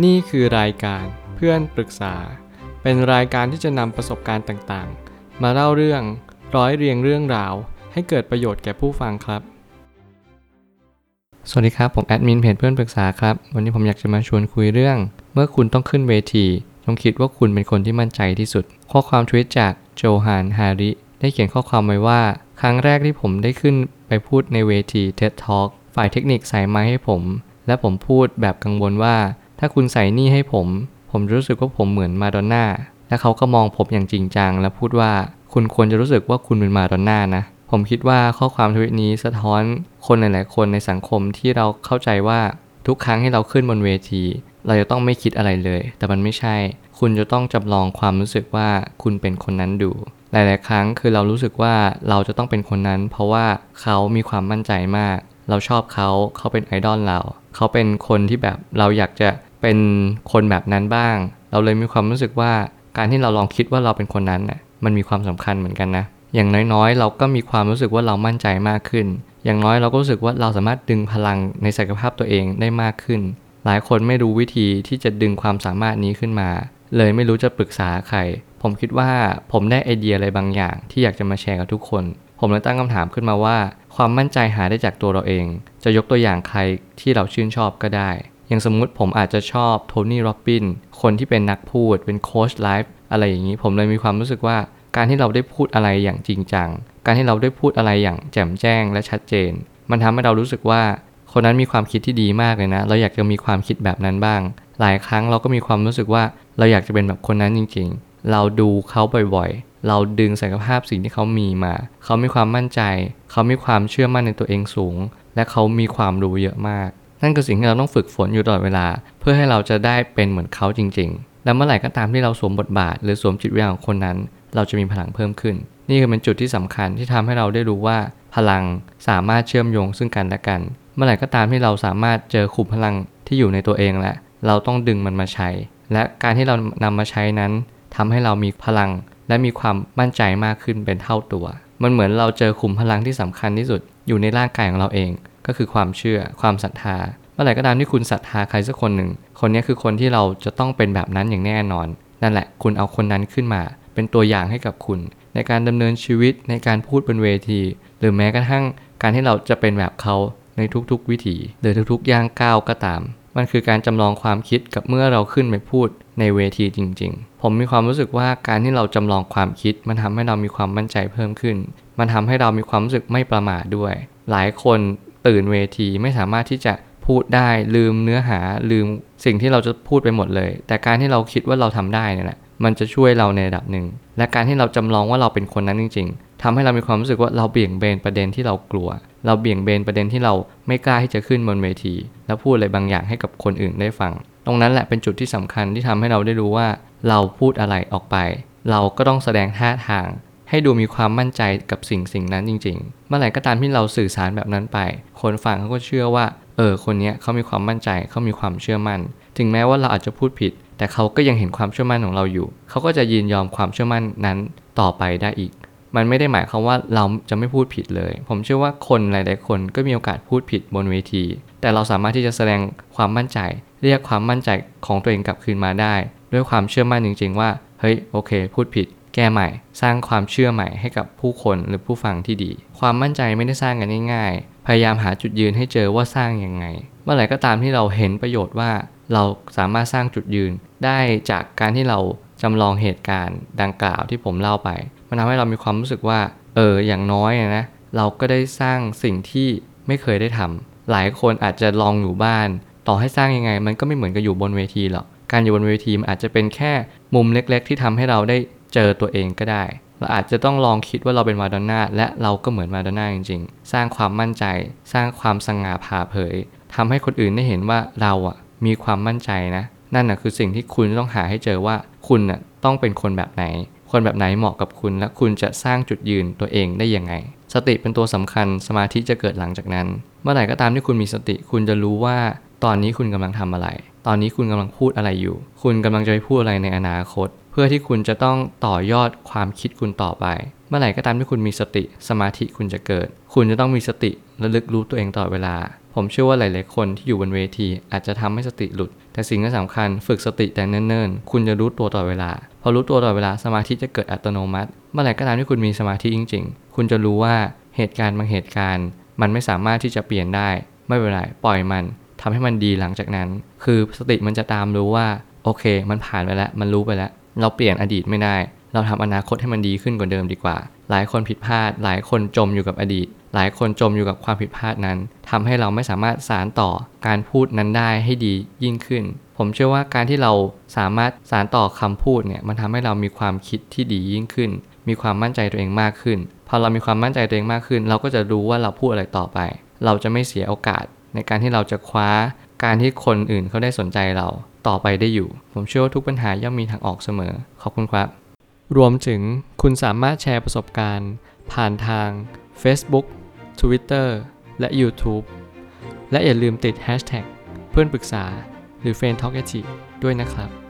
นี่คือรายการเพื่อนปรึกษา เป็นรายการที่จะนำประสบการณ์ต่างๆ มาเล่าเรื่องร้อยเรียงเรื่องราว ให้เกิดประโยชน์แก่ผู้ฟังครับ สวัสดีครับ ผมแอดมินเพจเพื่อนปรึกษาครับ วันนี้ผมอยากจะมาชวนคุยเรื่อง เมื่อคุณต้องขึ้นเวทีจงคิดว่าคุณเป็นคนที่มั่นใจที่สุด ข้อความทวิตจากโจฮานฮาริ ได้เขียนข้อความไว้ว่า ครั้งแรกที่ผมได้ขึ้นไปพูดในเวที TED Talk ฝ่ายเทคนิคใส่ไม้ให้ผม และผมพูดแบบกังวลว่า ถ้าคุณใส่นี่ให้ผม ผมรู้สึกว่าผมเหมือนมาดอนน่า และเขาก็มองผมอย่างจริงจัง และพูดว่าคุณควรจะรู้สึกว่าคุณเป็นมาดอนน่านะ ผมคิดว่าข้อความทวิตนี้สะท้อนคนหลาย ๆ คนในสังคมที่เราเข้าใจว่าทุกครั้งที่เราขึ้นบนเวที เราจะต้องไม่คิดอะไรเลย แต่มันไม่ใช่ คุณจะต้องจำลองความรู้สึกว่าคุณเป็นคนนั้นดู หลาย ๆ ครั้งคือเรารู้สึกว่าเราจะต้องเป็นคนนั้น เพราะว่าเขามีความมั่นใจมาก เราชอบเขา เขาเป็นไอดอลเรา เขาเป็นคนที่แบบเราอยากจะ เป็นคนแบบนั้นบ้าง เราเลยมีความรู้สึกว่าการที่เราลองคิดว่าเราเป็นคนนั้นน่ะมันมีความสำคัญเหมือนกันนะ อย่างน้อยๆ เราก็มีความรู้สึกว่าเรามั่นใจมากขึ้น อย่างน้อยเราก็รู้สึกว่าเราสามารถดึงพลังในศักยภาพตัวเองได้มากขึ้น หลายคนไม่รู้วิธีที่จะดึงความสามารถนี้ขึ้นมา เลยไม่รู้จะปรึกษาใคร ผมคิดว่าผมได้ไอเดียอะไรบางอย่างที่อยากจะมาแชร์กับทุกคน ผมเลยตั้งคำถามขึ้นมาว่า ความมั่นใจหาได้จากตัวเราเอง จะยกตัวอย่างใครที่เราชื่นชอบก็ได้ อย่างสมมุติผมอาจจะชอบโทนี่โรบบินคนที่เป็นนักพูดเป็นโค้ชไลฟ์อะไรอย่างนี้ผมเลยมีความรู้สึกว่า การที่เราได้พูดอะไรอย่างจริงจัง การที่เราได้พูดอะไรอย่างแจ่มแจ้งและชัดเจน มันทำให้เรารู้สึกว่าคนนั้นมีความคิดที่ดีมากเลยนะ เราอยากจะมีความคิดแบบนั้นบ้าง หลายครั้งเราก็มีความรู้สึกว่าเราอยากจะเป็นแบบคนนั้นจริง ๆ เราดูเขาบ่อยๆ เราดึงศักยภาพสิ่งที่เขามีมา เขามีความมั่นใจ เขามีความเชื่อมั่นในตัวเองสูง และเขามีความรู้เยอะมาก นั่นคือสิ่งที่เราต้องฝึกฝนอยู่ตลอดเวลา เพื่อให้เราจะได้เป็นเหมือนเขาจริง ๆ และเมื่อไหร่ก็ตามที่เราสวมบทบาท หรือสวมจิตวิญญาณของคนนั้น เราจะมีพลังเพิ่มขึ้น นี่คือเป็นจุดที่สำคัญที่ทำให้เราได้รู้ว่าพลังสามารถเชื่อมโยงซึ่งกันและกัน เมื่อไหร่ก็ตามที่เราสามารถเจอขุมพลังที่อยู่ในตัวเองแล้วเราต้องดึงมันมาใช้ และการที่เรานำมาใช้นั้นทำให้เรามีพลังและมีความมั่นใจมากขึ้นเป็นเท่าตัว มันเหมือนเราเจอขุมพลังที่สำคัญที่สุดอยู่ในร่างกายของเราเอง ก็คือความเชื่อความศรัทธา เมื่อไหร่ก็ตามที่คุณศรัทธาใครสักคนหนึ่ง คนนี้คือคนที่เราจะต้องเป็นแบบนั้นอย่างแน่นอน นั่นแหละ คุณเอาคนนั้นขึ้นมา เป็นตัวอย่างให้กับคุณ ในการดำเนินชีวิตในการพูดบนเวที หรือแม้กระทั่งการที่เราจะเป็นแบบเขาในทุกๆ วิถีหรือทุกๆย่างก้าวก็ตาม มันคือการจำลองความคิดกับเมื่อเราขึ้นไปพูดในเวทีจริง ๆ ผมมีความรู้สึกว่าการที่เราจำลองความคิด มันทำให้เรามีความมั่นใจเพิ่มขึ้น มันทำให้เรามีความรู้สึกไม่ประมาทด้วย หลายคน ตื่นเวทีไม่สามารถที่จะพูดได้ลืมเนื้อหาลืมสิ่งที่เราจะพูดไปหมดเลย แต่การที่เราคิดว่าเราทำได้นี่แหละมันจะช่วยเราในระดับหนึ่ง และการที่เราจำลองว่าเราเป็นคนนั้นจริง ๆทำให้เรามีความรู้สึกว่าเราเบี่ยงเบนประเด็นที่เรากลัว เราเบี่ยงเบนประเด็นที่เราไม่กล้าที่จะขึ้นบนเวที แล้วพูดอะไรบางอย่างให้กับคนอื่นได้ฟัง ตรงนั้นแหละเป็นจุดที่สำคัญที่ทำให้เราได้รู้ว่า เราพูดอะไรออกไป เราก็ต้องแสดงท่าทาง ให้ดูมีความมั่นใจกับสิ่งสิ่งนั้นจริง ๆ เมื่อไหร่ก็ตามที่เราสื่อสารแบบนั้นไป คนฟังเขาก็เชื่อว่า เออ คนนี้เขามีความมั่นใจเขามีความเชื่อมั่น ถึงแม้ว่าเราอาจจะพูดผิด แต่เขาก็ยังเห็นความเชื่อมั่นของเราอยู่ เขาก็จะยืนยอมความเชื่อมั่นนั้นต่อไปได้อีก มันไม่ได้หมายความว่าเราจะไม่พูดผิดเลย ผมเชื่อว่าคนหลายๆคนก็มีโอกาสพูดผิดบนเวที แต่เราสามารถที่จะแสดงความมั่นใจ เรียกความมั่นใจของตัวเองกลับคืนมาได้ ด้วยความเชื่อมั่นจริง ๆ ว่า เฮ้ย โอเค พูดผิด แก้ใหม่ สร้างความเชื่อใหม่ให้กับผู้คนหรือผู้ฟังที่ดี ความมั่นใจไม่ได้สร้างกันง่ายๆ พยายามหาจุดยืนให้เจอว่าสร้างยังไง เมื่อไหร่ก็ตามที่เราเห็นประโยชน์ว่าเราสามารถสร้างจุดยืน ได้จากการที่เราจำลองเหตุการณ์ดังกล่าวที่ผมเล่าไป มันทำให้เรามีความรู้สึกว่า เออ อย่างน้อยนะ เราก็ได้สร้างสิ่งที่ไม่เคยได้ทำ หลายคนอาจจะลองอยู่บ้าน ต่อให้สร้างยังไง มันก็ไม่เหมือนกับอยู่บนเวทีหรอก การอยู่บนเวทีมันอาจจะเป็นแค่มุมเล็ก ๆ ที่ทำให้เราได้ เจอตัวเองก็ได้ เราอาจจะต้องลองคิดว่าเราเป็นมาดอนน่าและเราก็เหมือนมาดอนน่าจริง ๆ สร้างความมั่นใจ สร้างความสง่าผ่าเผยทำให้คนอื่นได้เห็นว่าเราอะมีความมั่นใจนะ นั่นนะคือสิ่งที่คุณต้องหาให้เจอว่าคุณน่ะต้องเป็นคนแบบไหน คนแบบไหนเหมาะกับคุณและคุณจะสร้างจุดยืนตัวเองได้ยังไง สติเป็นตัวสำคัญสมาธิจะเกิดหลังจากนั้น เมื่อไหร่ก็ตามที่คุณมีสติ คุณจะรู้ว่าตอนนี้คุณกำลังทำอะไร ตอนนี้คุณกำลังพูดอะไรอยู่ คุณกำลังจะไปพูดอะไรในอนาคต เพื่อที่คุณจะต้องต่อยอดความคิดคุณต่อไป เมื่อไหร่ก็ตามที่คุณมีสติสมาธิคุณจะเกิด คุณจะต้องมีสติระลึกรู้ตัวเองตลอดเวลา ผมเชื่อว่าหลาย ๆ คนที่อยู่บนเวที อาจจะทำให้สติหลุด แต่สิ่งที่สำคัญฝึกสติแต่เนิ่น ๆ คุณจะรู้ตัวตลอดเวลา พอรู้ตัวตลอดเวลาสมาธิจะเกิดอัตโนมัติ เมื่อไหร่ก็ตามที่คุณมีสมาธิจริง ๆ คุณจะรู้ว่าเหตุการณ์บางเหตุการณ์ มันไม่สามารถที่จะเปลี่ยนได้ ไม่เป็นไรปล่อยมันทำให้มันดีหลังจากนั้น คือสติมันจะตามรู้ว่าโอเค มันผ่านไปแล้ว มันรู้ไปแล้ว เราเปลี่ยนอดีตไม่ได้ เราทำอนาคตให้มันดีขึ้นกว่าเดิมดีกว่า หลายคนผิดพลาด หลายคนจมอยู่กับอดีต หลายคนจมอยู่กับความผิดพลาดนั้นทำให้เราไม่สามารถสารต่อการพูดนั้นได้ให้ดียิ่งขึ้น ผมเชื่อว่าการที่เราสามารถสารต่อคำพูดเนี่ยมันทำให้เรามีความคิดที่ดียิ่งขึ้น มีความมั่นใจตัวเองมากขึ้น พอเรามีความมั่นใจตัวเองมากขึ้น เราก็จะรู้ว่าเราพูดอะไรต่อไป เราจะไม่เสียโอกาสในการที่เราจะคว้าการที่คนอื่นเขาได้สนใจเรา ต่อไปได้อยู่ ผมเชื่อว่าทุกปัญหาย่อมมีทางออกเสมอ ขอบคุณครับ รวมถึงคุณสามารถแชร์ประสบการณ์ ผ่านทาง Facebook Twitter และ YouTube และอย่าลืมติด Hashtag เพื่อนปรึกษาหรือ f r ร e n d t a l k ด้วยนะครับ